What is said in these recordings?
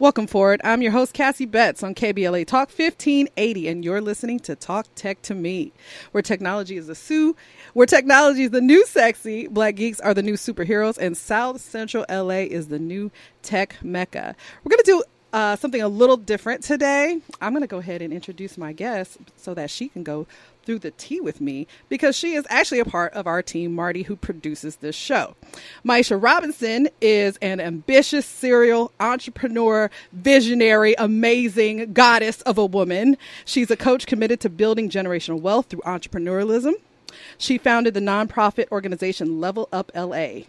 Welcome forward. I'm your host, Cassie Betts on KBLA Talk 1580, and you're listening to Talk Tech to Me, where technology is a sue, where technology is the new sexy, black geeks are the new superheroes, and South Central LA is the new tech mecca. We're going to do uh, something a little different today. I'm going to go ahead and introduce my guest so that she can go through the tea with me because she is actually a part of our team, Marty, who produces this show. Miesha Robinson is an ambitious serial entrepreneur, visionary, amazing goddess of a woman. She's a coach committed to building generational wealth through entrepreneurialism. She founded the nonprofit organization Level Up LA.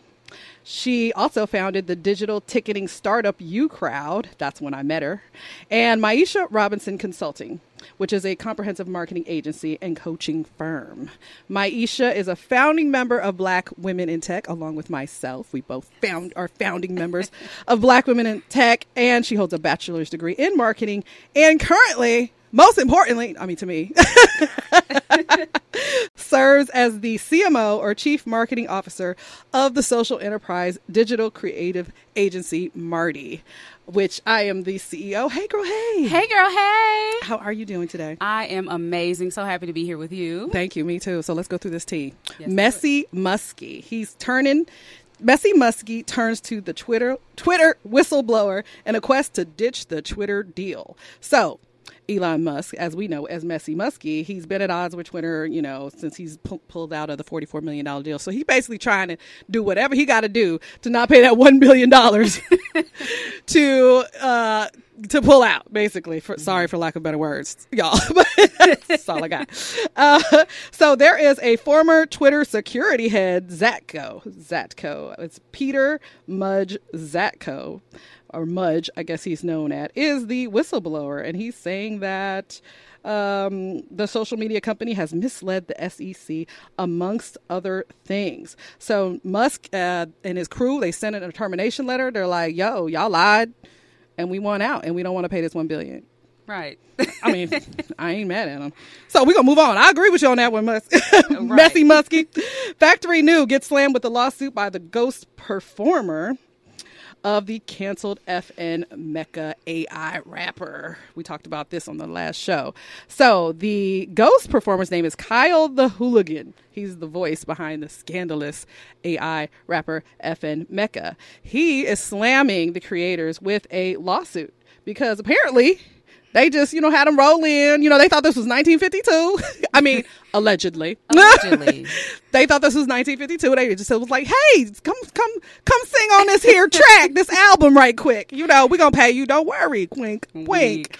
She also founded the digital ticketing startup Ucrowd. That's when I met her. And Miesha Robinson Consulting, which is a comprehensive marketing agency and coaching firm. Miesha is a founding member of Black Women in Tech, along with myself. We both found are founding members of Black Women in Tech, and she holds a bachelor's degree in marketing. And currently, most importantly, I mean to me, serves as the CMO or Chief Marketing Officer of the social enterprise digital creative agency Marty, which I am the CEO. Hey, girl, hey. Hey, girl, hey. How are you doing today? I am amazing. So happy to be here with you. Thank you. Me too. So let's go through this tea. Yes, Messy Muskie. He's turning. Messy Muskie turns to the Twitter Twitter whistleblower in a quest to ditch the Twitter deal. So Elon Musk, as we know, as Messy Muskie, he's been at odds with Twitter, you know, since he's pu- pulled out of the $44 million deal. So he's basically trying to do whatever he got to do to not pay that $1 billion to, uh, to pull out, basically. For, sorry for lack of better words, y'all. But that's all I got. Uh, so there is a former Twitter security head, Zatko. Zatko. It's Peter Mudge Zatko or Mudge, I guess he's known at, is the whistleblower. And he's saying that um, the social media company has misled the SEC, amongst other things. So Musk uh, and his crew, they sent in a termination letter. They're like, yo, y'all lied and we want out and we don't want to pay this 1 billion. Right. I mean, I ain't mad at him. So we're going to move on. I agree with you on that one, Musk. Messy Muskie. Factory New gets slammed with a lawsuit by the ghost performer of the canceled FN Meka AI rapper. We talked about this on the last show. So the ghost performer's name is Kyle the Hooligan. He's the voice behind the scandalous AI rapper FN Meka. He is slamming the creators with a lawsuit because apparently they just, you know, had them roll in. You know, they thought this was 1952. I mean, allegedly. Allegedly. they thought this was 1952. They just said was like, "Hey, come, come, come sing on this here track, this album, right quick. You know, we're gonna pay you. Don't worry, wink, wink."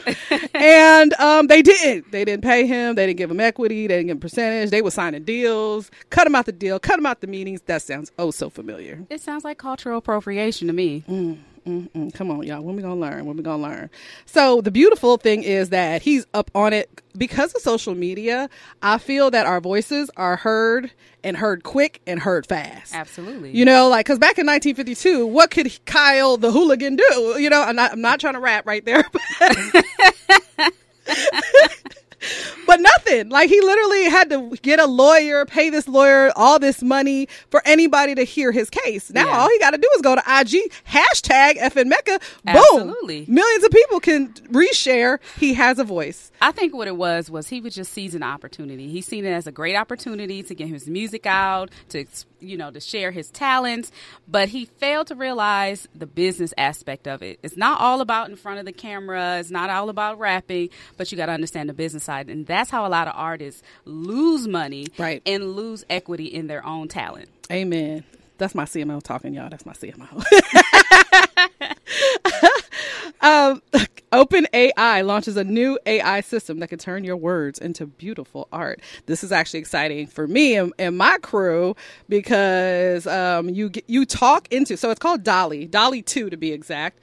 and um, they didn't. They didn't pay him. They didn't give him equity. They didn't give him percentage. They were signing deals, cut him out the deal, cut him out the meetings. That sounds oh so familiar. It sounds like cultural appropriation to me. Mm. Mm-mm. Come on, y'all. When we gonna learn? When we gonna learn? So the beautiful thing is that he's up on it because of social media. I feel that our voices are heard and heard quick and heard fast. Absolutely. You know, like because back in 1952, what could Kyle the hooligan do? You know, I'm not, I'm not trying to rap right there. But nothing. Like he literally had to get a lawyer, pay this lawyer all this money for anybody to hear his case. Now Yeah. all he got to do is go to IG hashtag FN Meka. Boom, Absolutely. millions of people can reshare. He has a voice. I think what it was was he was just seizing the opportunity. He seen it as a great opportunity to get his music out, to you know, to share his talents, but he failed to realize the business aspect of it. It's not all about in front of the camera. It's not all about rapping, but you got to understand the business side, and that's how a lot of artists lose money Right. and lose equity in their own talent. Amen. That's my CMO talking, y'all. That's my CMO. um, OpenAI launches a new AI system that can turn your words into beautiful art. This is actually exciting for me and, and my crew because um, you you talk into so it's called DALL-E, DALL-E Two to be exact.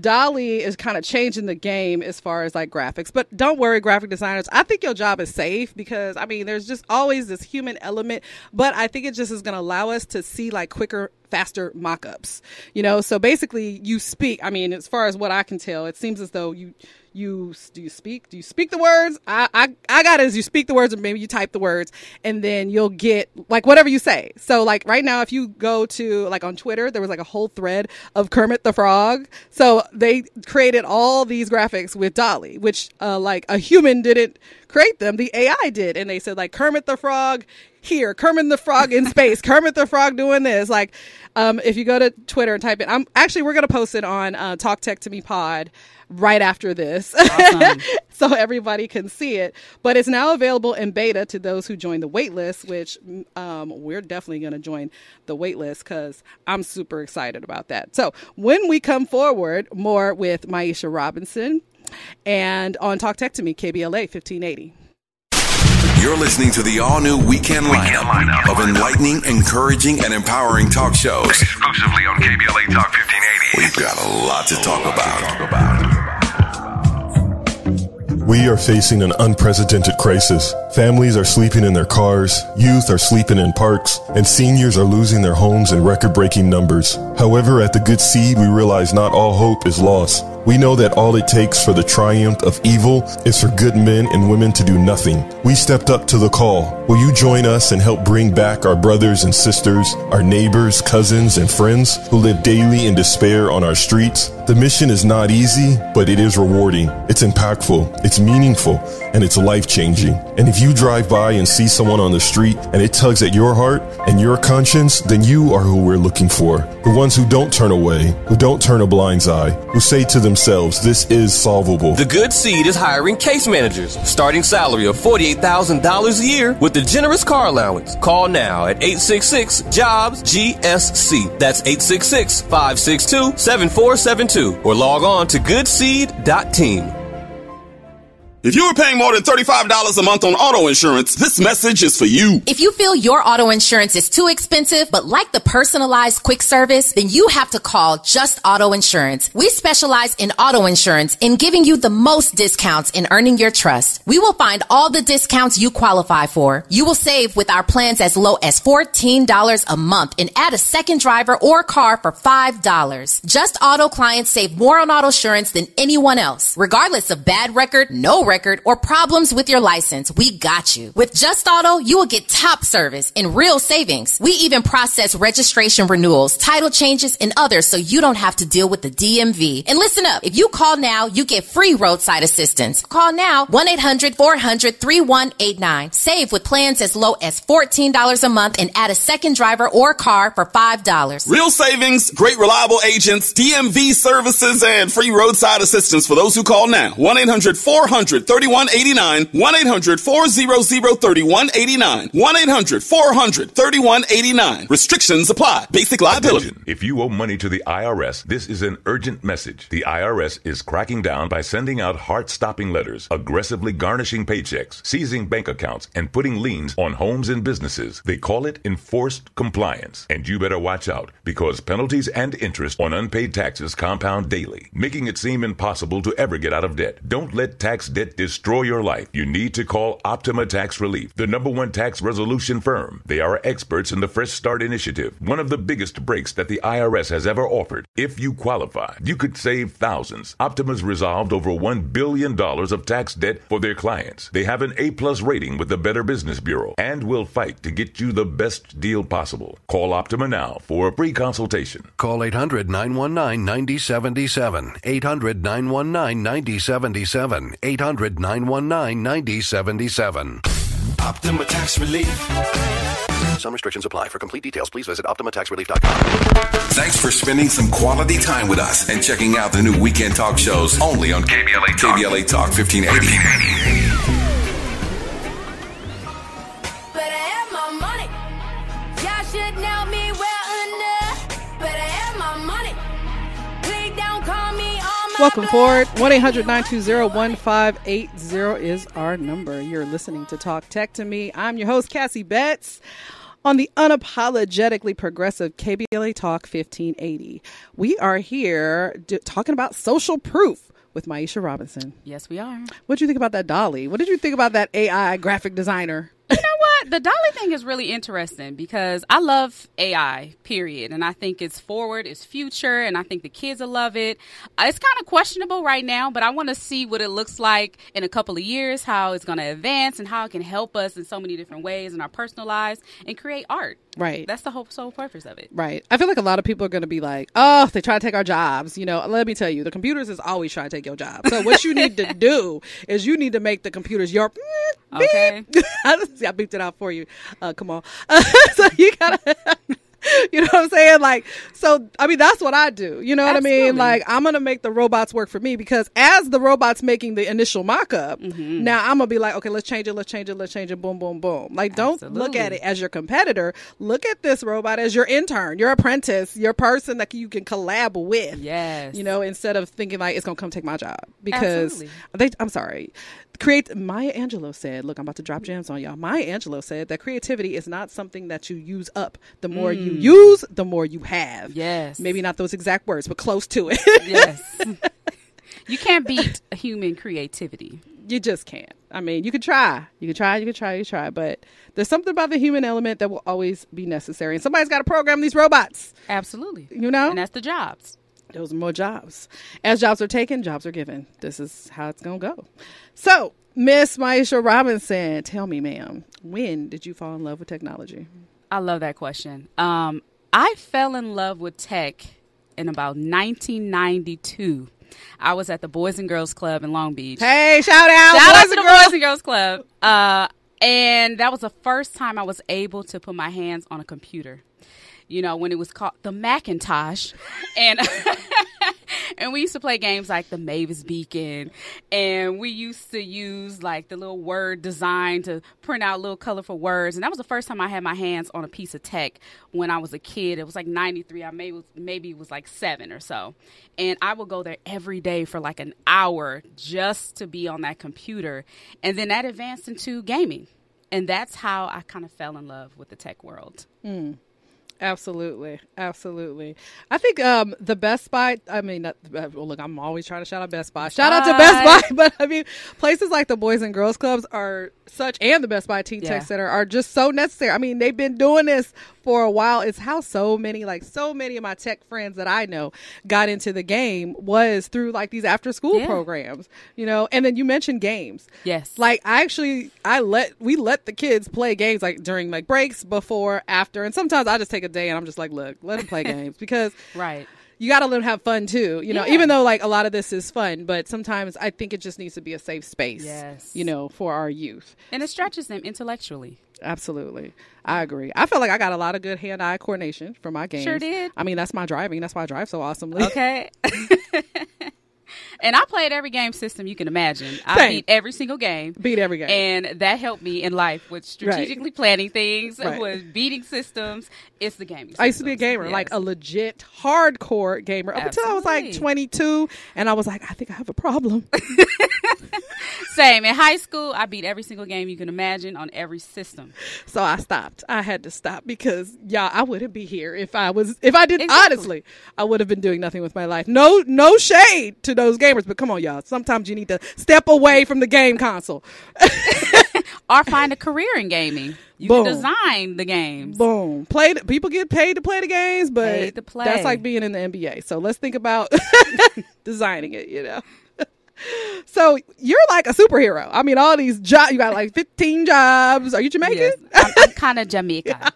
DALL-E is kind of changing the game as far as like graphics. But don't worry, graphic designers. I think your job is safe because I mean, there's just always this human element. But I think it just is going to allow us to see like quicker, faster mock-ups. You know, so basically, you speak. I mean, as far as what I can tell, it seems as though you you do you speak? Do you speak the words? I, I i got it as you speak the words or maybe you type the words and then you'll get like whatever you say. So like right now if you go to like on twitter there was like a whole thread of kermit the frog. So they created all these graphics with DALL-E which uh, like a human didn't create them. The ai did. And they said like kermit the frog here kermit the frog in space kermit the frog doing this like um, if you go to twitter and type it i'm actually we're gonna post it on uh, talk tech to me pod right after this Awesome. so everybody can see it. But it's now available in beta to those who join the waitlist, which um, we're definitely going to join the waitlist because I'm super excited about that. So when we come forward, more with Miesha Robinson and on Talk Tech to Me, KBLA 1580. You're listening to the all new weekend lineup, lineup. of enlightening, encouraging, and empowering talk shows. Exclusively on KBLA Talk 1580. We've got a lot to talk about. We are facing an unprecedented crisis. Families are sleeping in their cars, youth are sleeping in parks, and seniors are losing their homes in record breaking numbers. However, at the Good Seed, we realize not all hope is lost. We know that all it takes for the triumph of evil is for good men and women to do nothing. We stepped up to the call. Will you join us and help bring back our brothers and sisters, our neighbors, cousins, and friends who live daily in despair on our streets? The mission is not easy, but it is rewarding. It's impactful, it's meaningful, and it's life changing. And if you drive by and see someone on the street and it tugs at your heart and your conscience, then you are who we're looking for. The ones who don't turn away, who don't turn a blind eye, who say to themselves, this is solvable. The Good Seed is hiring case managers, starting salary of $48,000 a year with a generous car allowance. Call now at 866 JOBS GSC. That's 866 562 7472 or log on to goodseed.team. If you are paying more than $35 a month on auto insurance, this message is for you. If you feel your auto insurance is too expensive, but like the personalized quick service, then you have to call Just Auto Insurance. We specialize in auto insurance in giving you the most discounts in earning your trust. We will find all the discounts you qualify for. You will save with our plans as low as $14 a month and add a second driver or car for $5. Just Auto clients save more on auto insurance than anyone else. Regardless of bad record, no record, or problems with your license, we got you. With Just Auto, you will get top service and real savings. We even process registration renewals, title changes, and others so you don't have to deal with the DMV. And listen up, if you call now, you get free roadside assistance. Call now 1-800-400-3189. Save with plans as low as $14 a month and add a second driver or car for $5. Real savings, great reliable agents, DMV services, and free roadside assistance for those who call now. 1-800-400-3189. 1-800-400-3189. 1-800-400-3189. Restrictions apply. Basic liability. Attention. If you owe money to the IRS, this is an urgent message. The IRS is cracking down by sending out heart stopping letters, aggressively garnishing paychecks, seizing bank accounts, and putting liens on homes and businesses. They call it enforced compliance. And you better watch out because penalties and interest on unpaid taxes compound daily, making it seem impossible to ever get out of debt. Don't let tax debt destroy your life. You need to call Optima Tax Relief, the number one tax resolution firm. They are experts in the Fresh Start Initiative, one of the biggest breaks that the IRS has ever offered. If you qualify, you could save thousands. Optima's resolved over $1 billion of tax debt for their clients. They have an A plus rating with the Better Business Bureau and will fight to get you the best deal possible. Call Optima now for a free consultation. Call 800 919 9077. 800 919 9077. 800 919 9077. Optima Tax Relief. Some restrictions apply. For complete details, please visit OptimaTaxRelief.com. Thanks for spending some quality time with us and checking out the new weekend talk shows only on KBLA Talk. KBLA Talk 1580. Welcome forward. 1 800 920 1580 is our number. You're listening to Talk Tech to Me. I'm your host, Cassie Betts. On the unapologetically progressive KBLA Talk 1580, we are here d- talking about social proof with Miesha Robinson. Yes, we are. What did you think about that DALL-E? What did you think about that AI graphic designer? You what? the DALL-E thing is really interesting because I love AI, period. And I think it's forward, it's future, and I think the kids will love it. Uh, It's kind of questionable right now, but I want to see what it looks like in a couple of years, how it's going to advance, and how it can help us in so many different ways in our personal lives and create art. Right. That's the whole sole purpose of it. Right. I feel like a lot of people are going to be like, oh, they try to take our jobs. You know, let me tell you, the computers is always trying to take your job. So what you need to do is you need to make the computers your. Okay. I, just- I beeped it out for you. Uh, come on. so you gotta. You know what I'm saying? Like, so I mean, that's what I do. You know what I mean? Like, I'm gonna make the robots work for me because as the robots making the initial mock-up, Mm-hmm. now I'm gonna be like, okay, let's change it, let's change it, let's change it, boom, boom, boom. Like, don't look at it as your competitor. Look at this robot as your intern, your apprentice, your person that you can collab with. Yes. You know, instead of thinking like it's gonna come take my job because Absolutely. they. I'm sorry. Create Maya Angelou said, "Look, I'm about to drop gems on y'all." Maya Angelou said that creativity is not something that you use up. The more you use, the more you have. Mm. Yes. Maybe not those exact words, but close to it. Yes. you can't beat human creativity. you just can't. I mean, you could try, you could try, you could try, you could try, but there's something about the human element that will always be necessary. And somebody's got to program these robots. Absolutely. You know, And that's the jobs. those are more jobs. As jobs are taken, jobs are given. This is how it's gonna go. So, Miss Miesha Robinson, tell me, ma'am, when did you fall in love with technology? I love that question. Um, I fell in love with tech in about 1992. I was at the Boys and Girls Club in Long Beach. Hey, shout out, Shout Boys out to the Girls. Boys and Girls Club. Uh, and that was the first time I was able to put my hands on a computer. You know, when it was called the Macintosh, and and we used to play games like the Mavis Beacon, and we used to use like the little word design to print out little colorful words. And that was the first time I had my hands on a piece of tech when I was a kid. It was like '93. I maybe maybe was like seven or so, and I would go there every day for like an hour just to be on that computer, and then that advanced into gaming, and that's how I kind of fell in love with the tech world. Hmm. Absolutely, absolutely. I think um, the Best Buy. I mean, not, uh, well, look, I'm always trying to shout out Best Buy. Shout out to Best Buy. Buy, but I mean, places like the Boys and Girls Clubs are such, and the Best Buy Teen Yeah. Tech Center are just so necessary. I mean, they've been doing this for a while. It's how so many, like so many of my tech friends that I know got into the game was through like these after school Yeah. programs, you know. And then you mentioned games. Yes. Like I actually I let we let the kids play games like during like breaks, before, after, and sometimes I just take a day and I'm just like, look, let them play games because Right. you got to let them have fun too. You know, Yeah. even though like a lot of this is fun, but sometimes I think it just needs to be a safe space. Yes. You know, for our youth. And it stretches them intellectually. Absolutely. I agree. I feel like I got a lot of good hand eye coordination for my games. Sure did. I mean, that's my driving. That's why I drive so awesomely. Okay. and I played every game system you can imagine. I Same. beat every single game. Beat every game. And that helped me in life with strategically planning things, Right. with beating systems. It's the gaming I used to be a systems. gamer, like a legit hardcore gamer, up until I was like 22, and I was like, I think I have a problem. Same. In high school, I beat every single game you can imagine on every system. So I stopped. I had to stop because y'all, I wouldn't be here if I was if I did Exactly. honestly. I would have been doing nothing with my life. No no shade to those gamers, but come on y'all. Sometimes you need to step away from the game console. Or find a career in gaming. You Boom. can design the games. Boom. Play the, people get paid to play the games, but play. that's like being in the NBA. So let's think about designing it, you know. So you're like a superhero. I mean, all these jobs. You got like 15 jobs. Are you Jamaican? Yes. I'm, I'm kind of Jamaica.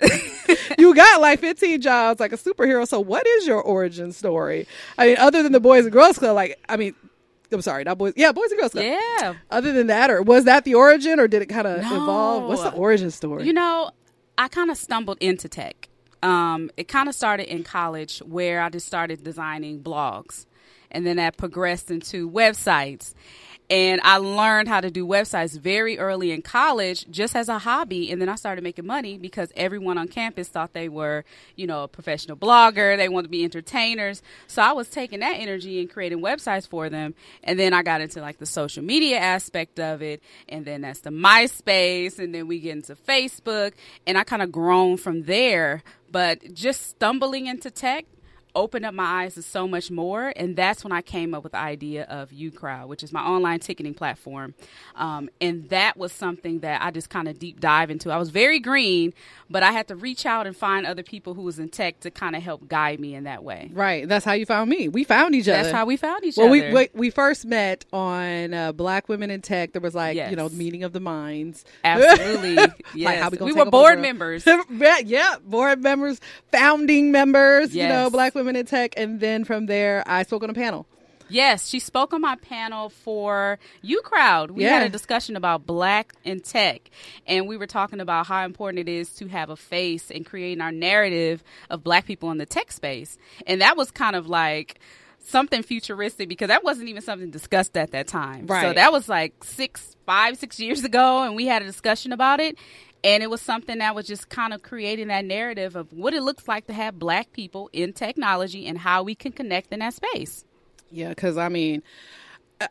you got like 15 jobs like a superhero so what is your origin story i mean other than the boys and girls club like i mean i'm sorry not boys yeah boys and girls club Yeah. other than that or was that the origin or did it kind of evolve what's the origin story You know, I kind of stumbled into tech. Um, it kind of started in college where I just started designing blogs. And then that progressed into websites. And I learned how to do websites very early in college just as a hobby. And then I started making money because everyone on campus thought they were, you know, a professional blogger. They wanted to be entertainers. So I was taking that energy and creating websites for them. And then I got into like the social media aspect of it. And then that's the MySpace. And then we get into Facebook. And I kind of grown from there. But just stumbling into tech opened up my eyes to so much more. And that's when I came up with the idea of Ucrowd, which is my online ticketing platform. Um, and that was something that I just kind of deep dive into. I was very green, but I had to reach out and find other people who was in tech to kind of help guide me in that way. Right. That's how you found me. We found each other. That's how we found each well, other. we, we we first met on uh, Black Women in Tech. There was like Yes. you know meeting of the minds. Absolutely. like Yes. how we, We were board members. yeah, yeah, board members, founding members. You know, Black Women in Tech, and then from there, I spoke on a panel. Yes, she spoke on my panel for Ucrowd. We Yeah. had a discussion about black in tech, and we were talking about how important it is to have a face and creating our narrative of black people in the tech space. And that was kind of like something futuristic because that wasn't even something discussed at that time. Right. So that was like six, five, six years ago, and we had a discussion about it. And it was something that was just kind of creating that narrative of what it looks like to have black people in technology and how we can connect in that space. Yeah, because I mean,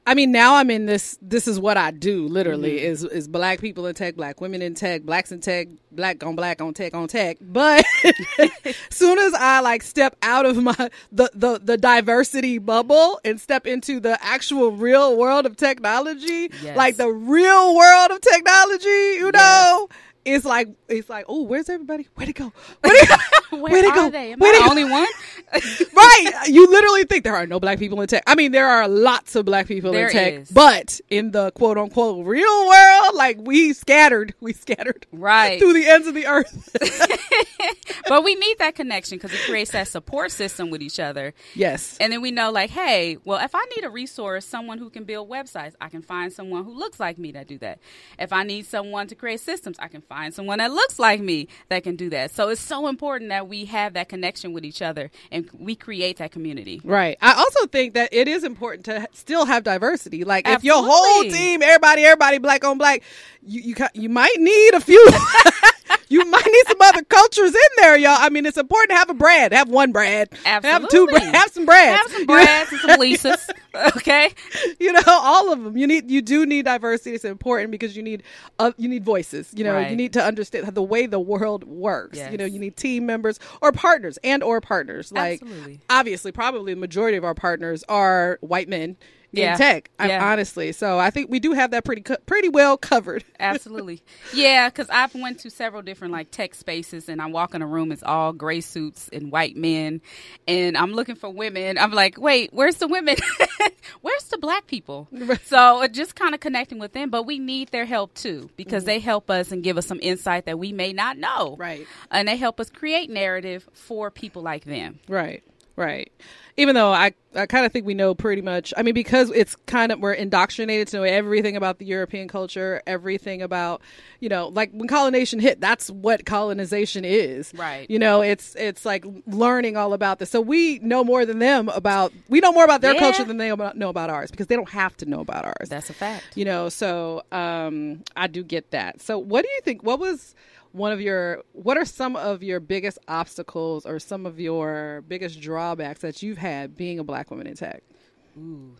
I mean now I'm in this. This is what I do. Literally, Mm-hmm. is is black people in tech, black women in tech, blacks in tech, black on black on tech on tech. But soon as I like step out of my the the the diversity bubble and step into the actual real world of technology, Yes. like the real world of technology, you know. It's like it's like oh where's everybody where'd it go where'd it go Where where'd it are go they? Am Where'd I the only one? right. You literally think there are no black people in tech. I mean, there are lots of black people There in tech, is. but in the quote unquote real world, like we scattered, we scattered Right. through the ends of the earth. but we need that connection because it creates that support system with each other. yes. And then we know, like, hey, well, if I need a resource, someone who can build websites, I can find someone who looks like me that do that. If I need someone to create systems, I can find someone that looks like me that can do that. So it's so important that we have that connection with each other and we create that community. Right. I also think that it is important to still have diversity. Like if your whole team, everybody, everybody black on black, you you you might need a few. you might need some other cultures in there, y'all. I mean, it's important to have a Brad, have one Brad, have two, Absolutely. Brad, have some Brads, Have some Brads and some Lisas. Okay. you know all of them you need you do need diversity it's important because you need uh, you need voices you know you need to understand the way the world works you know you need team members or partners and or partners like Absolutely. obviously probably the majority of our partners are white men Yeah. in tech Yeah. honestly so i think we do have that pretty co- pretty well covered Absolutely. Yeah, because I've went to several different like tech spaces, and I walk in a room, it's all gray suits and white men, and I'm looking for women. I'm like, wait, where's the women? where's the black people? So uh, just kind of connecting with them, but we need their help too because mm-hmm. they help us and give us some insight that we may not know. Right. And they help us create narrative for people like them. Right. Right. Even though I, I kind of think we know pretty much. I mean, because it's kind of we're indoctrinated to know everything about the European culture, everything about you know, like when colonization hit, that's what colonization is. Right. You know, it's it's like learning all about this. So we know more than them about. We know more about their Yeah. culture than they know about ours because they don't have to know about ours. That's a fact. You know, so um, I do get that. So, what do you think? What was one of your? What are some of your biggest obstacles or some of your biggest drawbacks that you've had being a black woman in tech?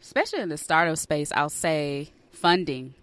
especially in the startup space, I'll say funding.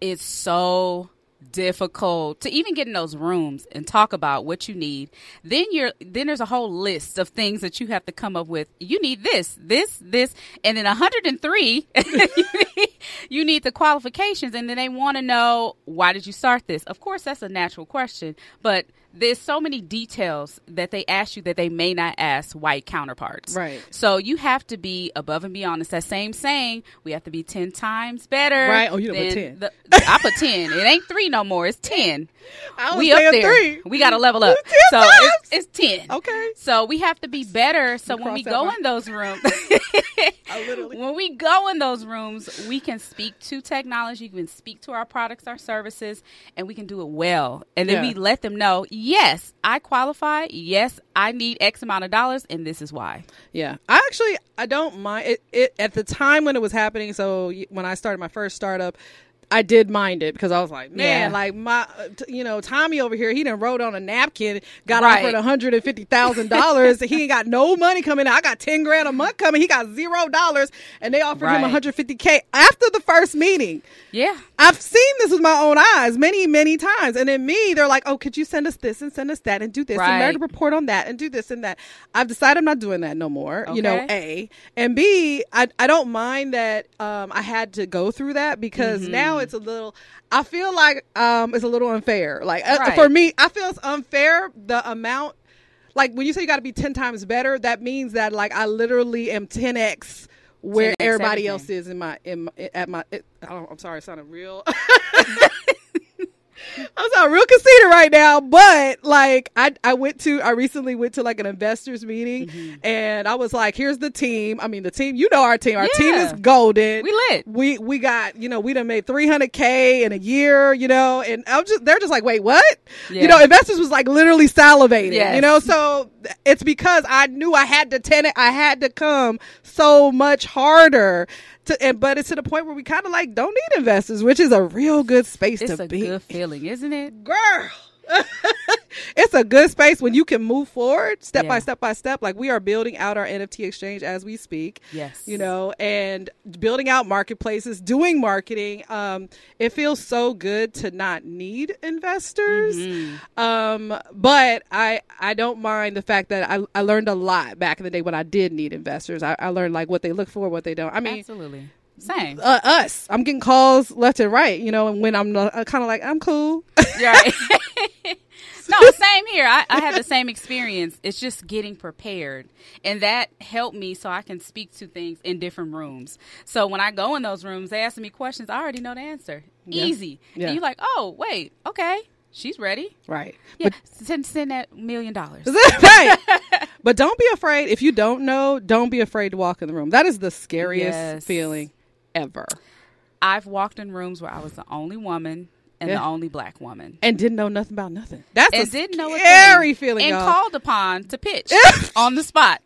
It's so difficult to even get in those rooms and talk about what you need. Then you're then there's a whole list of things that you have to come up with. You need this, this, this, and then 103 you need the qualifications and then they want to know why did you start this? Of course that's a natural question, but there's so many details that they ask you that they may not ask white counterparts. Right. So you have to be above and beyond. It's that same saying. We have to be ten times better. Right. Oh, you put 10. the- I put ten. It ain't three no more. It's ten. I was we up there. three. We got to level up. So it's, it's ten. Okay. So we have to be better. So You when we go in those rooms, I literally. when we go in those rooms, we can speak to technology, we can speak to our products, our services, and we can do it well. And then Yeah. we let them know, yes, I qualify. Yes, I need X amount of dollars, and this is why. Yeah, I actually I don't mind it, it. At the time when it was happening, so when I started my first startup, I did mind it because I was like, man, Yeah. like my, t- you know, Tommy over here, he done wrote on a napkin, got Right. offered one hundred and fifty thousand dollars. He ain't got no money coming. in. I got ten grand a month coming. He got zero dollars, and they offered him Right. one hundred fifty k after the first meeting. Yeah. I've seen this with my own eyes many, many times. And then me, they're like, oh, could you send us this and send us that and do this and Right. write a report on that and do this and that. I've decided I'm not doing that no more. You know, A. And B, I, I don't mind that um, I had to go through that because Mm-hmm. now it's a little, I feel like um, it's a little unfair. Like uh, Right. for me, I feel it's unfair the amount. Like when you say you got to be 10 times better, that means that like I literally am 10x where 10x everybody everything. else is in my in at my it, I don't, I'm sorry, it sounded real. I'm sounding real conceited right now, but like I I went to I recently went to like an investors meeting Mm-hmm. and I was like, here's the team. I mean the team, you know our team. Our team is golden. We lit. We we got, you know, we done made 300k in a year, you know, and I'm just they're just like, "Wait, what?" You know, investors was like literally salivating, Yes. you know? So it's because I knew I had to ten I had to come so much harder to and but it's to the point where we kind of like don't need investors, which is a real good space It's to a good feeling, isn't it? girl. it's a good space when you can move forward step by step by step. Like we are building out our NFT exchange as we speak. Yes. You know, and building out marketplaces, doing marketing. Um, it feels so good to not need investors. Mm-hmm. Um, but I I don't mind the fact that I, I learned a lot back in the day when I did need investors. I, I learned like what they look for, what they don't. I mean, Absolutely. Same. uh, us. I'm getting calls left and right, you know, and when I'm uh, kind of like, I'm cool. Right. no, same here. I, I had the same experience. It's just getting prepared. And that helped me so I can speak to things in different rooms. So when I go in those rooms, they ask me questions. I already know the answer. Yeah. Easy. Yeah. And you're like, oh, wait, okay. She's ready. right. Yeah, send, send that million dollars. right. But don't be afraid. If you don't know, don't be afraid to walk in the room. That is the scariest Yes. feeling ever. I've walked in rooms where I was the only woman and Yeah. the only black woman. And didn't know nothing about nothing. That's and a didn't know a scary feeling. and y'all. called upon to pitch on the spot.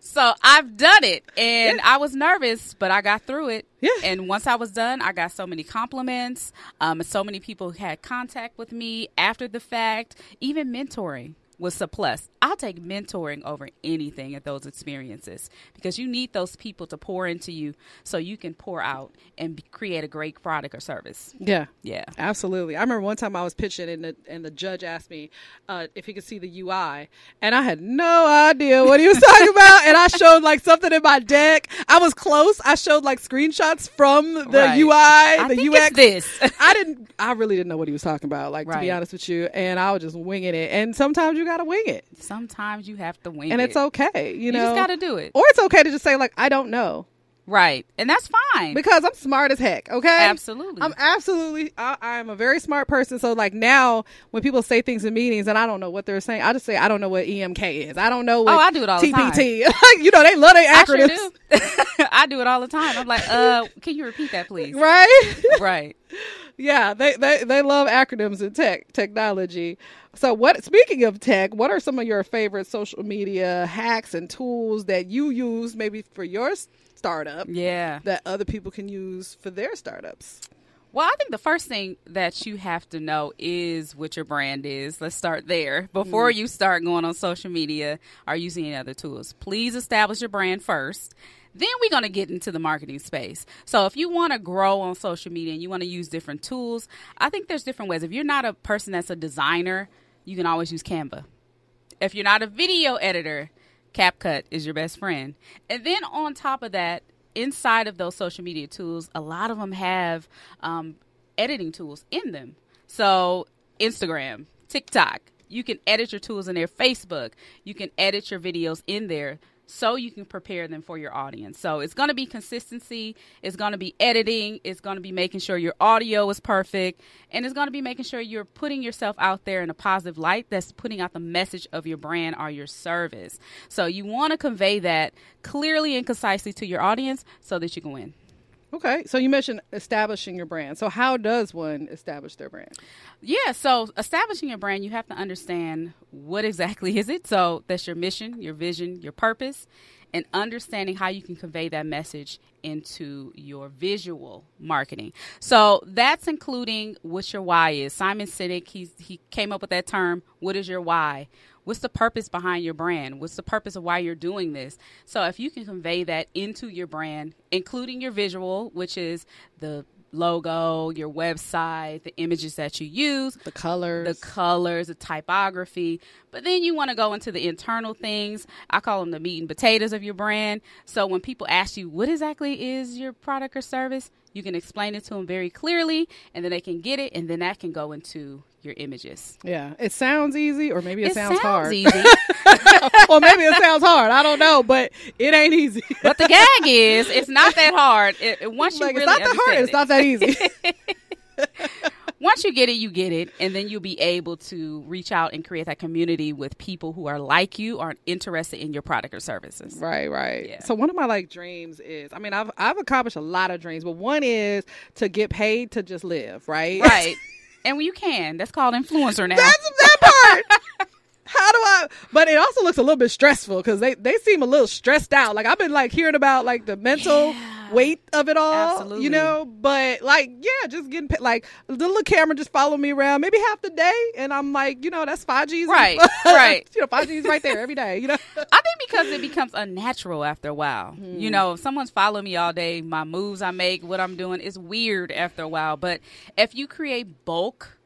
so I've done it, and I was nervous, but I got through it. Yeah. And once I was done, I got so many compliments. Um, so many people had contact with me after the fact. Even mentoring was a plus. I'll take mentoring over anything at those experiences because you need those people to pour into you so you can pour out and be, create a great product or service. Yeah. Yeah. Absolutely. I remember one time I was pitching and the, and the judge asked me uh, if he could see the UI and I had no idea what he was talking about and I showed like something in my deck. I was close. I showed like screenshots from the Right. UI, I the UX. this. I didn't I really didn't know what he was talking about like to be honest with you and I was just winging it and sometimes you got to wing it Sometimes you have to wing and it. And it's okay, you You know. just got to do it. or it's okay to just say like I don't know Right. And that's fine. because I'm smart as heck. Okay, Absolutely. I'm absolutely. I, I'm a very smart person. So like now, when people say things in meetings and I don't know what they're saying, I just say I don't know what EMK is. I don't know what. Oh, I do it all the time. TPT. you know they love their I sure acronyms, do. I do it all the time. I'm like, uh, can you repeat that, please? right? Right. yeah, they, they they love acronyms and tech technology. So what? Speaking of tech, what are some of your favorite social media hacks and tools that you use maybe for your startup Yeah. that other people can use for their startups? Well, I think the first thing that you have to know is what your brand is. Let's start there. Before mm. you start going on social media or using any other tools, please establish your brand first. Then we're going to get into the marketing space. So, if you want to grow on social media and you want to use different tools, I think there's different ways. If you're not a person that's a designer, you can always use Canva. If you're not a video editor, CapCut is your best friend. And then on top of that, inside of those social media tools, a lot of them have um, editing tools in them. So, Instagram, TikTok, you can edit your tools in there. Facebook, you can edit your videos in there so you can prepare them for your audience. So it's going to be consistency, it's going to be editing, it's going to be making sure your audio is perfect, and it's going to be making sure you're putting yourself out there in a positive light that's putting out the message of your brand or your service. So you want to convey that clearly and concisely to your audience so that you can win. Okay, so you mentioned establishing your brand. So how does one establish their brand? Yeah, so establishing your brand, you have to understand what exactly is it. So that's your mission, your vision, your purpose, and understanding how you can convey that message into your visual marketing. So that's including what your why is. Simon Sinek, he's, he came up with that term. What is your why? What's the purpose behind your brand? What's the purpose of why you're doing this? So if you can convey that into your brand, including your visual, which is the logo, your website, the images that you use, the colors, the colors, the typography. But then you want to go into the internal things. I call them the meat and potatoes of your brand. So when people ask you what exactly is your product or service, you can explain it to them very clearly, and then they can get it, and then that can go into your images. Yeah, it sounds easy, or maybe it, It sounds, sounds hard. easy. or maybe it sounds hard. I don't know, but it ain't easy. But the gag is, it's not that hard. It, it- once you Like, it's not that hard. understand It's not that easy. once you get it, you get it, and then you'll be able to reach out and create that community with people who are like you, are interested in your product or services. Right, right. So one of my like dreams is, I mean, I've I've accomplished a lot of dreams, but one is to get paid to just live, right? Right. And when you can, that's called influencer now. That's that part. How do I? But it also looks a little bit stressful because they they seem a little stressed out. Like I've been like hearing about like the mental weight of it all, Absolutely. you know. But like, yeah, just getting like the little camera just follow me around maybe half the day, and I'm like, you know, that's five G's, Right, right. you know, five G's right there every day, you know. I think because it becomes unnatural after a while. You hmm. know, if someone's following me all day, my moves I make, what I'm doing is weird after a while. But if you create bulk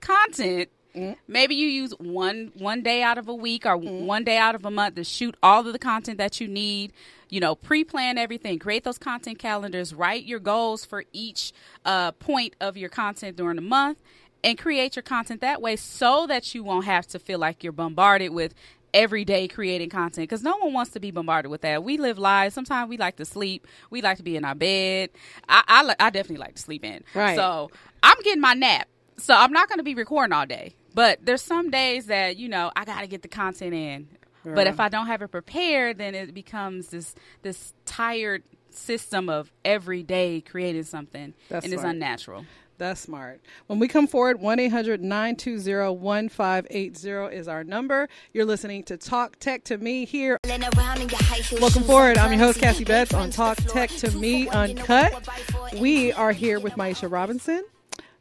content, hmm. maybe you use one one day out of a week or hmm. one day out of a month to shoot all of the content that you need. You know, pre-plan everything, create those content calendars, write your goals for each uh, point of your content during the month, and create your content that way so that you won't have to feel like you're bombarded with every day creating content because no one wants to be bombarded with that. We live lives. Sometimes we like to sleep. We like to be in our bed. I I, I definitely like to sleep in. Right. So I'm getting my nap. So I'm not going to be recording all day. But there's some days that you know I got to get the content in. But if I don't have it prepared, then it becomes this this tired system of every day creating something, That's and it's smart. unnatural. That's smart. When we come forward, 1 800 920 1580 is our number. You're listening to Talk Tech to Me here. Welcome forward. I'm your host, Cassie Betts, on Talk Tech to Me Uncut. We are here with Miesha Robinson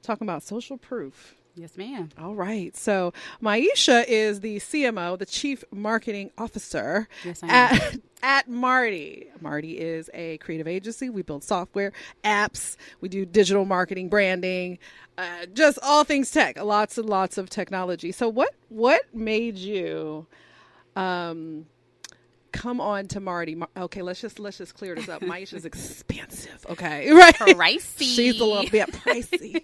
talking about social proof. Yes, ma'am. All right. So, Miesha is the CMO, the Chief Marketing Officer Yes, I am. at, at Marty. Marty is a creative agency. We build software, apps, we do digital marketing, branding, uh, just all things tech, lots and lots of technology. So, what what made you um come on to Marty? Okay, let's just let's just clear this up. Miesha's expensive. Okay, right? Pricey. She's a little bit pricey.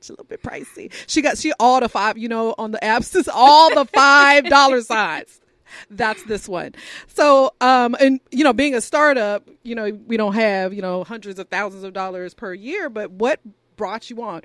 She's a little bit pricey. She got she all the five, you know, on the apps, just all the five dollar signs. That's this one. So, um, and you know, being a startup, you know, we don't have you know hundreds of thousands of dollars per year. But what brought you on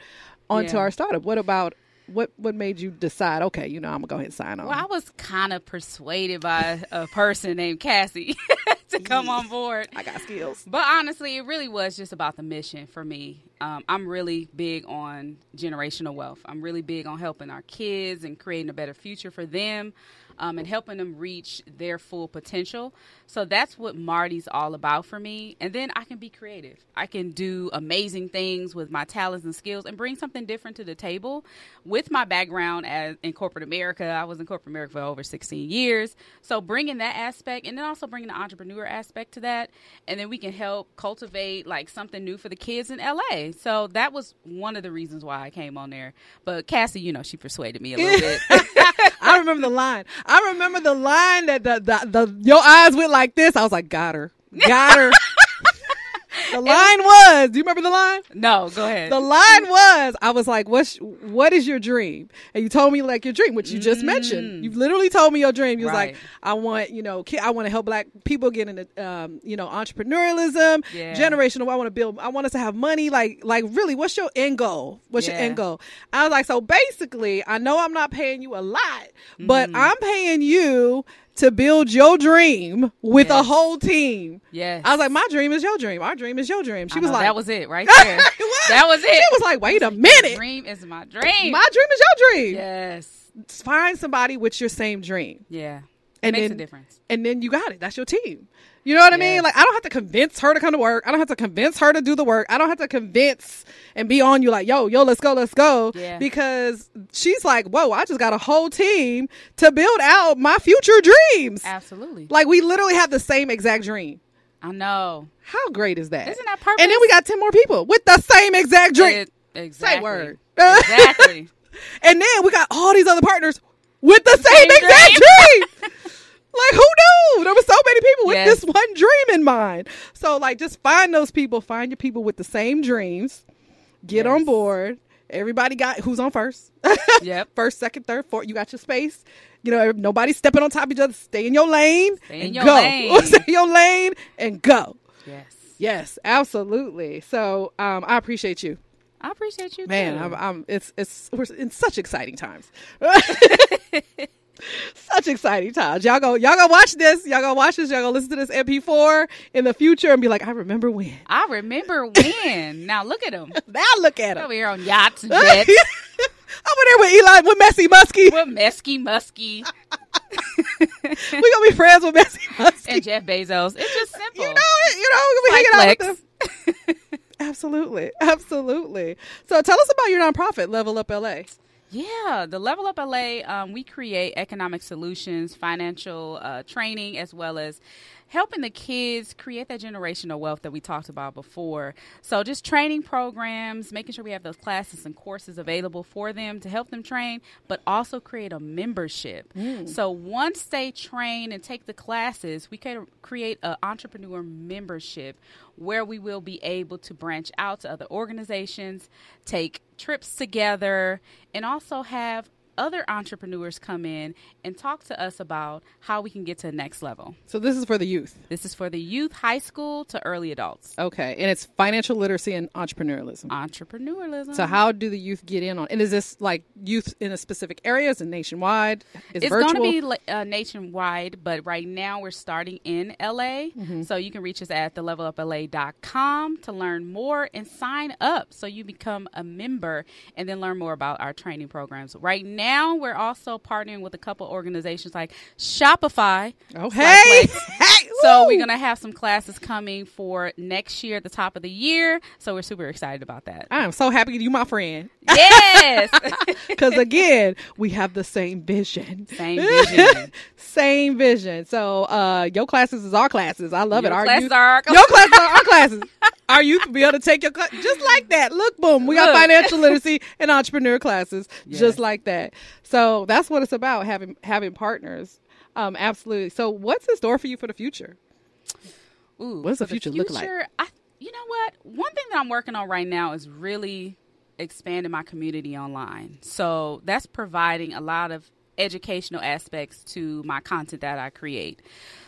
onto Yeah. our startup? What about what what made you decide? Okay, you know, I'm gonna go ahead and sign on. Well, I was kind of persuaded by a person named Cassie to come on board. I got skills. But honestly, it really was just about the mission for me. Um, I'm really big on generational wealth. I'm really big on helping our kids and creating a better future for them um, and helping them reach their full potential. So that's what Marty's all about for me. And then I can be creative. I can do amazing things with my talents and skills and bring something different to the table. With my background as in corporate America, I was in corporate America for over 16 years. So bringing that aspect and then also bringing the entrepreneur aspect to that, and then we can help cultivate like something new for the kids in LA. So that was one of the reasons why I came on there. But Cassie, you know, she persuaded me a little bit. I remember the line. I remember the line that the, the the your eyes went like this. I was like, got her, got her. the line was. Do you remember the line? No, go ahead. The line was. I was like, what's what is your dream? And you told me like your dream, which you just mentioned. You literally told me your dream. You was like, Mm. I want you know, I want to help black people get into um, you know, entrepreneurialism, Yeah. generational. I want to build. I want us to have money. Like like really, what's your end goal? What's your end goal? I was like, so basically, I know I'm not paying you a lot, but Mm-hmm. I'm paying you to build your dream with a whole team. Yes. I was like, my dream is your dream. Our dream is your dream. She I was know, like, that was it right there. that was it. She was like, wait a minute. My dream is my dream. My dream is your dream. yes. Find somebody with your same dream. Yeah. And Makes then, a difference. And then you got it. That's your team. You know what I mean? Like I don't have to convince her to come to work. I don't have to convince her to do the work. I don't have to convince and be on you like, yo, yo, let's go, let's go. Yeah. Because she's like, whoa, I just got a whole team to build out my future dreams. Absolutely. Like we literally have the same exact dream. I know. How great is that? Isn't that perfect? And then we got ten more people with the same exact dream. It- exactly. Say word. Exactly. and then we got all these other partners with the same, Same exact dream. dream. like who knew? There were so many people with Yes. this one dream in mind. So like just find those people, find your people with the same dreams, get on board. Everybody got who's on first. Yep. First, second, third, fourth. You got your space. You know, nobody's stepping on top of each other. Stay in your lane Stay in and your go. lane. Stay in your lane and go. Yes. Yes, absolutely. So um, I appreciate you. I appreciate you, Man, too. I'm, I'm it's it's we're in such exciting times. such exciting times. Y'all go y'all go watch this. Y'all go watch this. Y'all go listen to this MP4 in the future and be like, I remember when. I remember when. now look at him. Now look at him. Over here on yachts and jets Over there with Eli with Messy Muskie. with Mesky Muskie we gonna be friends with Messy Muskie. and Jeff Bezos. It's just simple. You know it. You know we're gonna be hanging out with them. Absolutely, absolutely. So tell us about your nonprofit, Level Up LA. Yeah, the Level Up LA, um, we create economic solutions, financial uh, training, as well as helping the kids create that generational wealth that we talked about before. So, just training programs, making sure we have those classes and courses available for them to help them train, but also create a membership. So, once they train and take the classes, we can create an entrepreneur membership where we will be able to branch out to other organizations, take trips together, and also have other entrepreneurs come in and talk to us about how we can get to the next level. So this is for the youth. This is for the youth, high school to early adults. Okay, and it's financial literacy and entrepreneurialism. Entrepreneurialism. So how do the youth get in on? And is this like youth in a specific area? Is it nationwide? Is it's going to be uh, nationwide, but right now we're starting in LA. Mm-hmm. So you can reach us at theleveluplA.com to learn more and sign up so you become a member and then learn more about our training programs. Right now, we're also partnering with a couple organizations like Shopify. Oh, hey, hey, So we're going to have some classes coming for next year at the top of the year. So we're super excited about that. I am so happy you my friend. Yes. Because again, we have the same vision. Same vision. same vision. So uh your classes is our classes. I love it. Your Our classes are our your classes are our classes. Youth will be able to take your class just like that. Look, boom, we got Look. financial literacy and entrepreneur classes Yes. just like that. So that's what it's about having having partners. Um, absolutely. So what's in store for you for the future? Ooh, What does the for future look like? I, you know what? One thing that I'm working on right now is really expanding my community online. So that's providing a lot of educational aspects to my content that I create.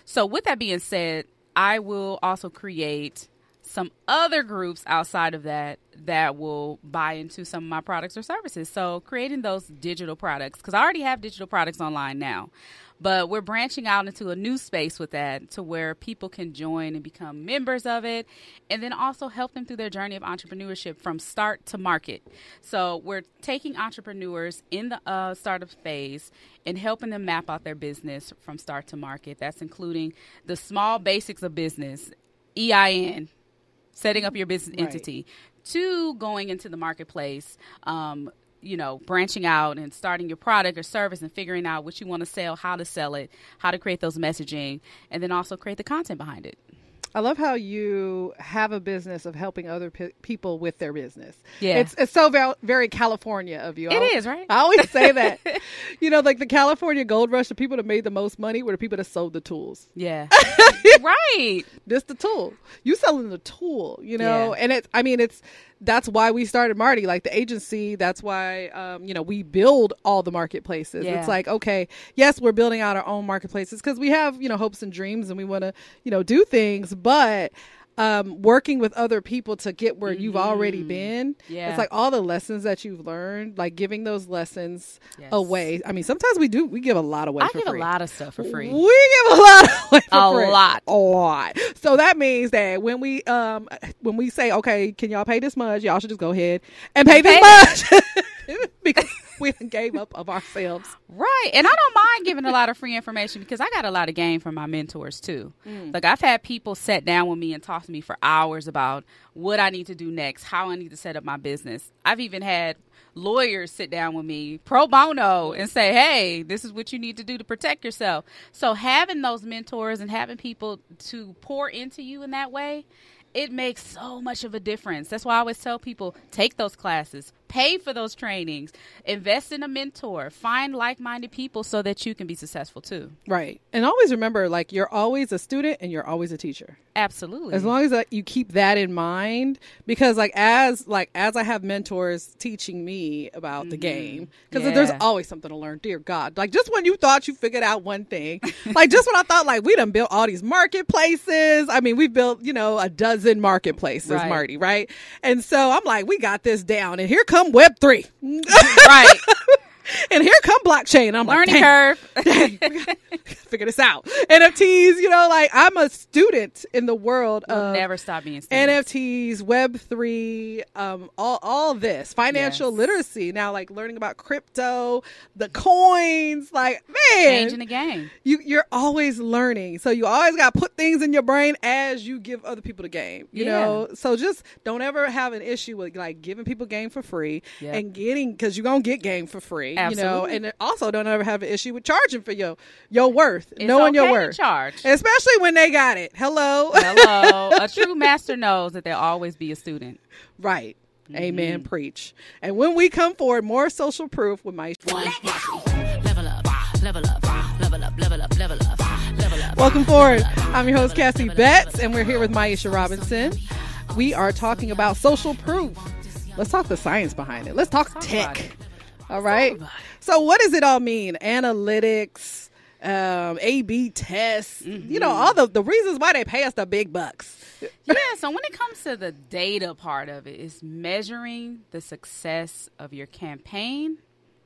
So with that being said, I will also create some other groups outside of that that will buy into some of my products or services. So creating those digital products because I already have digital products online now. But we're branching out into a new space with that to where people can join and become members of it and then also help them through their journey of entrepreneurship from start to market. So we're taking entrepreneurs in the uh, startup phase and helping them map out their business from start to market. That's including the small basics of business, EIN, setting up your business Right. entity, to going into the marketplace, um, you know, branching out and starting your product or service and figuring out what you want to sell, how to sell it, how to create those messaging, and then also create the content behind it. I love how you have a business of helping other pe- people with their business. Yeah. it's it's so very, very California of you. It is, right? I always say that. you know, like the California gold rush, the people that made the most money were the people that sold the tools. Yeah. right. This the tool. You selling the tool, you know, Yeah. and it's. I mean, it's that's why we started Marty, like the agency. That's why, um, you know, we build all the marketplaces. Yeah. It's like, okay, yes, we're building out our own marketplaces because we have, you know, hopes and dreams, and we want to, you know, do things, but. Um, working with other people to get where you've already been. Mm-hmm. Yeah. It's like all the lessons that you've learned, like giving those lessons Yes. away. I mean, sometimes we do, we give a lot away I give free. a lot of stuff for free. We give a lot away for A free. lot. A lot. So that means that when we um when we say, okay, can y'all pay this much, y'all should just go ahead and pay this Pay much. because we gave up of ourselves. Right. And I don't mind giving a lot of free information because I got a lot of gain from my mentors too. Mm. Like I've had people sit down with me and talk to me for hours about what I need to do next, how I need to set up my business. I've even had lawyers sit down with me pro bono and say, "Hey, this is what you need to do to protect yourself." So having those mentors and having people to pour into you in that way, it makes so much of a difference. That's why I always tell people take those classes, pay for those trainings, invest in a mentor, find like minded people so that you can be successful too. Right. And always remember, like, you're always a student and you're always a teacher. Absolutely. As long as uh, you keep that in mind, because like as like as I have mentors teaching me about the game, because there's always something to learn. Dear God, like just when you thought you figured out one thing, like just when I thought like we done built all these marketplaces. I mean, we built you know a dozen marketplaces, Right. Marty, right? And so I'm like, we got this down, and here come Web three, right. And here come blockchain. I'm Learning like, curve. curve. figure this out. NFTs, you know, like I'm a student in the world We'll of never stop being students. NFTs, Web three, um, all all this financial Yes. literacy. Now, like learning about crypto, the coins, like man, Changing the game. you you're always learning. So you always got to put things in your brain as you give other people the game. You Yeah. know, so just don't ever have an issue with like giving people game for free Yep. and getting because you're gonna get game for free. You know, and also don't ever have an issue with charging for your your worth, It's knowing your okay to worth, charge. especially when they got it. Hello, Hello. a true master knows that there'll always be a student. right. Mm-hmm. Amen. Preach. And when we come forward, more social proof with my. Level up, level up, level up, level up, level up. Welcome forward. I'm your host, Cassie Betts, and we're here with Miesha Robinson. We are talking about social proof. Let's talk the science behind it. Let's talk, about tech. All right. So, what does it all mean? Analytics, um, A/B tests. You know, all the the reasons why they pay us the big bucks. yeah, so when it comes to the data part of it, it's measuring the success of your campaign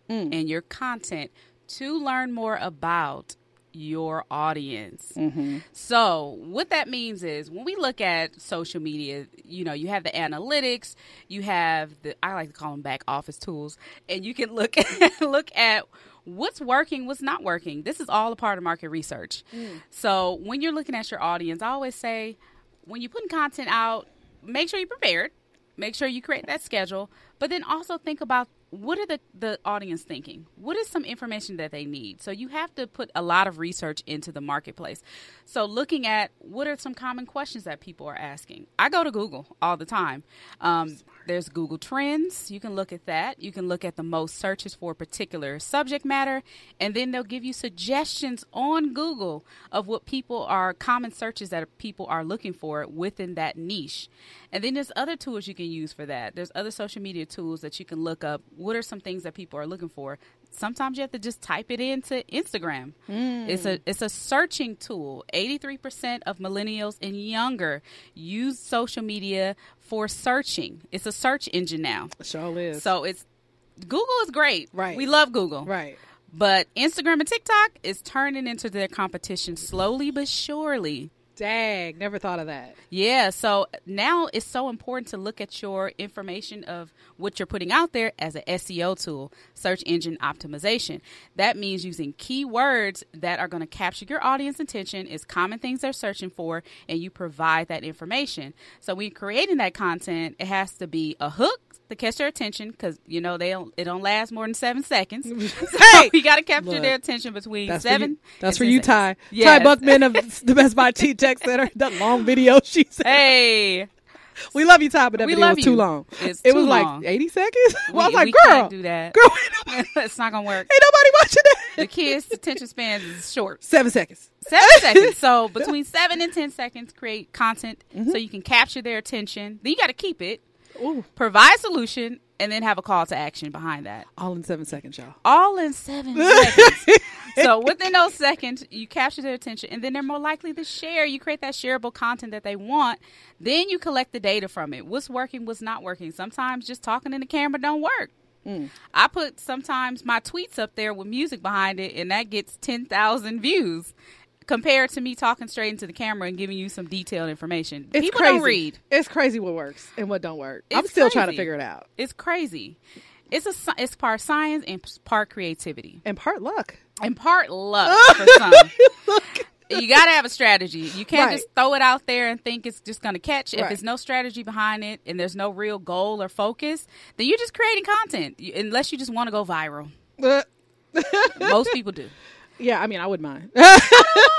and your content to learn more about your audience. Mm-hmm. So, what that means is when we look at social media, you know, you have the analytics, you have the I like to call them back office tools, and you can look at, look at what's working, what's not working. This is all a part of market research. Mm. So, when you're looking at your audience, I always say when you're putting content out, make sure you're prepared. Make sure you create that schedule, but then also think about what are the, the audience thinking? What is some information that they need? So you have to put a lot of research into the marketplace. So looking at what are some common questions that people are asking. I go to Google all the time. Um, there's Google Trends. You can look at that. You can look at the most searches for a particular subject matter, and then they'll give you suggestions on Google of what people are common searches that people are looking for within that niche. And then there's other tools you can use for that. There's other social media tools that you can look up. What are some things that people are looking for? Sometimes you have to just type it into Instagram. Hmm. It's a it's a searching tool. 83% of millennials and younger use social media for searching. It's a search engine now. Sure is. So it's Google is great. Right. We love Google. right. But Instagram and TikTok is turning into their competition slowly but surely. Dang, never thought of that. Yeah, so now it's so important to look at your information of what you're putting out there as an SEO tool, search engine optimization. That means using keywords that are going to capture your audience attention, is common things they're searching for, and you provide that information. So when you're creating that content, it has to be a hook to catch their attention because you know they don't it don't last more than seven seconds. So Hey! you got to capture Look, their attention between That's seven. For you, that's for 10 you. Ty. Ty Buckman of the Best Buy T Tech Center. That long video she said. Hey. We love you, Ty, but that We video was too long. It's it too was long. like 80 seconds. We, well, I was like, we girl, can't do that. girl, nobody, it's not gonna work. ain't nobody watching that. The kids' attention span is short. Seven seconds. Seven seconds. So between seven and ten seconds, create content Mm-hmm. so you can capture their attention. Then you got to keep it, Ooh, provide solution, and then have a call to action behind that. all in seven seconds, y'all. All in seven seconds. So within those seconds, you capture their attention, and then they're more likely to share. You create that shareable content that they want. Then you collect the data from it. What's working? What's not working? Sometimes just talking in the camera don't work. Mm. I put sometimes my tweets up there with music behind it, and that gets ten thousand views. Compared to me talking straight into the camera and giving you some detailed information, It's people crazy. don't read. it's crazy what works and what don't work. I'm It's still trying to figure it out. It's crazy. It's a it's part science and part creativity and part luck. and part luck for some. You got to have a strategy. You can't Right. just throw it out there and think it's just going to catch. If Right. there's no strategy behind it and there's no real goal or focus, then you're just creating content. Unless you just want to go viral. Most people do. Yeah, I mean, I wouldn't mind. Fine.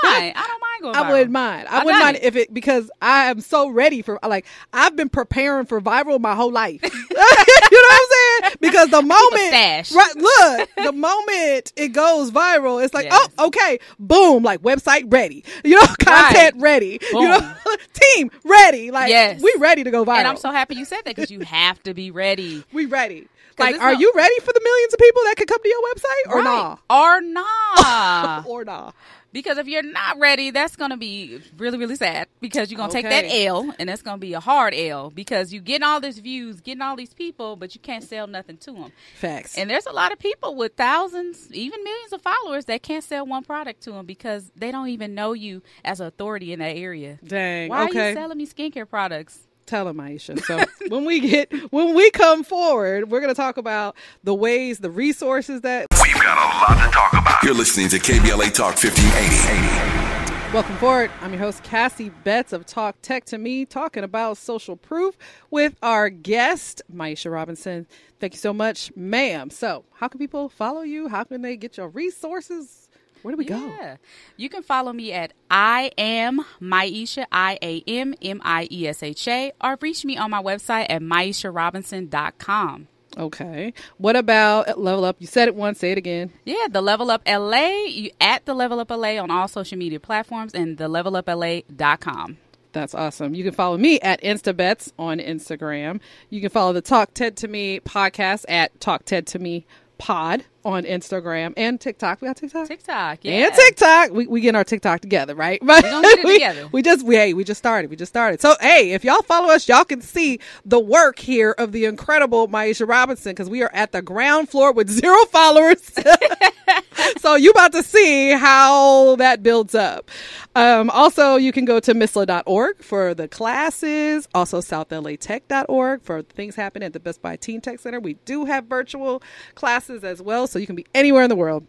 I don't mind going viral. I wouldn't mind. I I wouldn't mind it. if it because I am so ready for like I've been preparing for viral my whole life. you know what I'm saying? Because the moment, right? Look, the moment it goes viral, it's like, Yes. oh, okay, boom, like website ready. You know, content ready. You know, team ready. Like, Yes. we ready to go viral. And I'm so happy you said that because you have to be ready. we ready. Like, are you ready for the millions of people that could come to your website or Right. nah? Or nah. or nah? Because if you're not ready, that's going to be really, really sad because you're going to take that L and that's going to be a hard L because you're getting all these views, getting all these people, but you can't sell nothing to them. Facts. And there's a lot of people with thousands, even millions of followers that can't sell one product to them because they don't even know you as an authority in that area. Dang. Why okay. are you selling me skincare products? Tell him, Aisha. So when we get when we come forward, we're going to talk about the ways, the resources that. We've got a lot to talk about. You're listening to KBLA Talk 1580. Welcome forward. I'm your host Cassie Betts of Talk Tech to Me, talking about social proof with our guest Miesha Robinson. Thank you so much, ma'am. So, how can people follow you? How can they get your resources? Where do we go? Yeah. You can follow me at I am Miesha, I A M M I E S H A, or reach me on my website at miesharobinson.com. Okay. What about uh, Level Up? You said it once. Say it again. Yeah, the Level Up LA, you, at the Level Up LA on all social media platforms and the Level Up levelupla.com. That's awesome. You can follow me at InstaBets on Instagram. You can follow the Talk Tech to Me podcast at Talk Tech to Me Pod on Instagram and TikTok. We got TikTok. TikTok, yeah. And TikTok. We we getting our TikTok together, right? Right. We it together. We just we hey, we just started. We just started. So hey, if y'all follow us, y'all can see the work here of the incredible Miesha Robinson because we are at the ground floor with zero followers. so you about to see how that builds up. Um, also, you can go to misla.org for the classes. Also, southlatech.org for things happening at the Best Buy Teen Tech Center. We do have virtual classes as well, so you can be anywhere in the world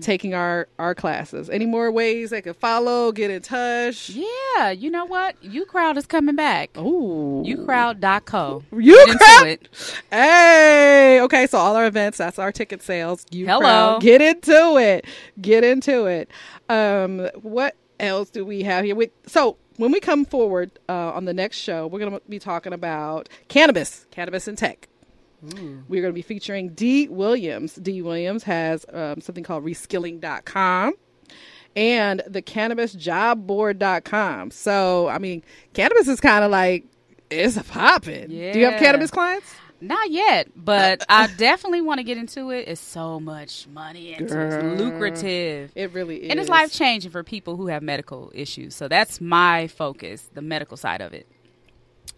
taking our our classes. Any more ways they can follow, get in touch? Yeah, you know what? Ucrowd is coming back. Ooh. Ucrowd.co. You crowd. Hey, okay. So all our events, that's our ticket sales. You Hello. crowd, get into it. Get into it. Um, what else do we have here? We, so when we come forward uh, on the next show, we're going to be talking about cannabis, cannabis and tech. We're going to be featuring D. Williams. D. Williams has um, something called reskilling.com and the cannabisjobboard.com. So, I mean, cannabis is kind of like, it's popping. Do you have cannabis clients? Not yet, but I definitely want to get into it. It's so much money. Girl. It's lucrative. It really is. And it's life changing for people who have medical issues. So that's my focus, the medical side of it.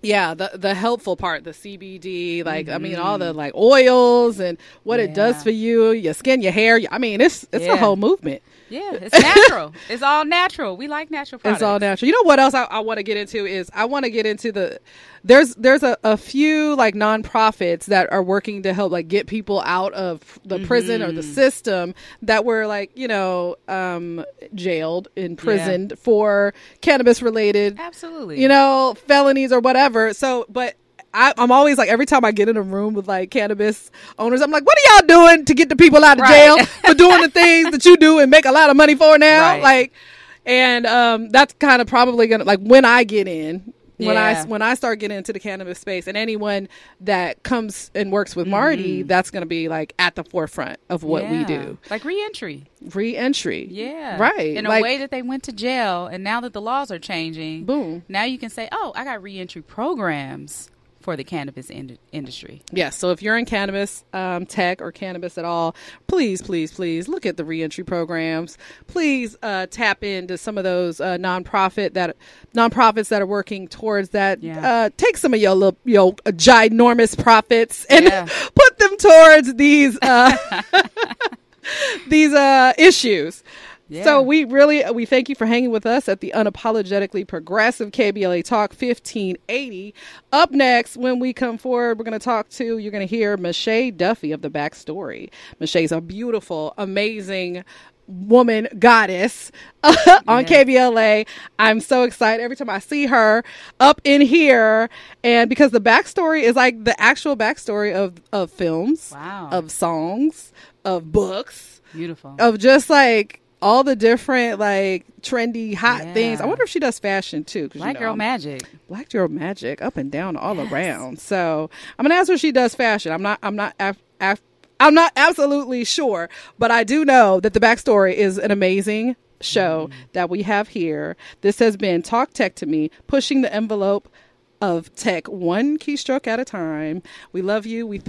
Yeah, the the helpful part, the CBD, like I mean, all the mm-hmm. like oils and what it does for you, your skin, your hair. I mean, it's it's a whole movement. Yeah, it's natural. it's all natural. We like natural products. It's all natural. You know what else I, I want to get into is I want to get into the there's there's a, a few like nonprofits that are working to help like get people out of the prison or the Mm-hmm. system that were like you know um jailed imprisoned for cannabis related Absolutely. you know felonies or whatever. So, but. I, I'm always like every time I get in a room with like cannabis owners, I'm like, "What are y'all doing to get the people out of Right. jail for doing the things that you do and make a lot of money for now?" Right. Like, and um, that's kind of probably gonna like when I get in, when I when I start getting into the cannabis space, and anyone that comes and works with Marty, that's gonna be like at the forefront of what we Mm-hmm. Do. Like reentry. Re-entry, Yeah. right, In like, a way that they went to jail and now that the laws are changing, Boom. Now you can say, "Oh, I got reentry programs for the cannabis ind- industry." Yes. So if you're in cannabis um, tech or cannabis at all, please, please, please look at the reentry programs. Please uh, tap into some of those uh, nonprofit that nonprofits that are working towards that. Yeah. Uh, take some of your little, your ginormous profits and Yeah. put them towards these uh, these uh, issues. Yeah. So we really we thank you for hanging with us at the unapologetically progressive KBLA Talk 1580. Up next, when we come forward, we're going to talk to you're going to hear Mache Duffy of the Backstory. Mache's a beautiful, amazing woman goddess on KBLA. I'm so excited every time I see her up in here, and because the backstory is like the actual backstory of of films, Wow. of songs, of books Beautiful. of just like all the different like trendy hot Yeah. things. I wonder if she does fashion too. 'cause, you Black know, Girl I'm- Magic. Black Girl Magic, up and down, all around. So I'm gonna ask her if she does fashion. I'm not. I'm not. Af- af- I'm not absolutely sure, but I do know that the backstory is an amazing show mm-hmm. that we have here. This has been Talk Tech to Me, pushing the envelope of tech one keystroke at a time. We love you. We. Th-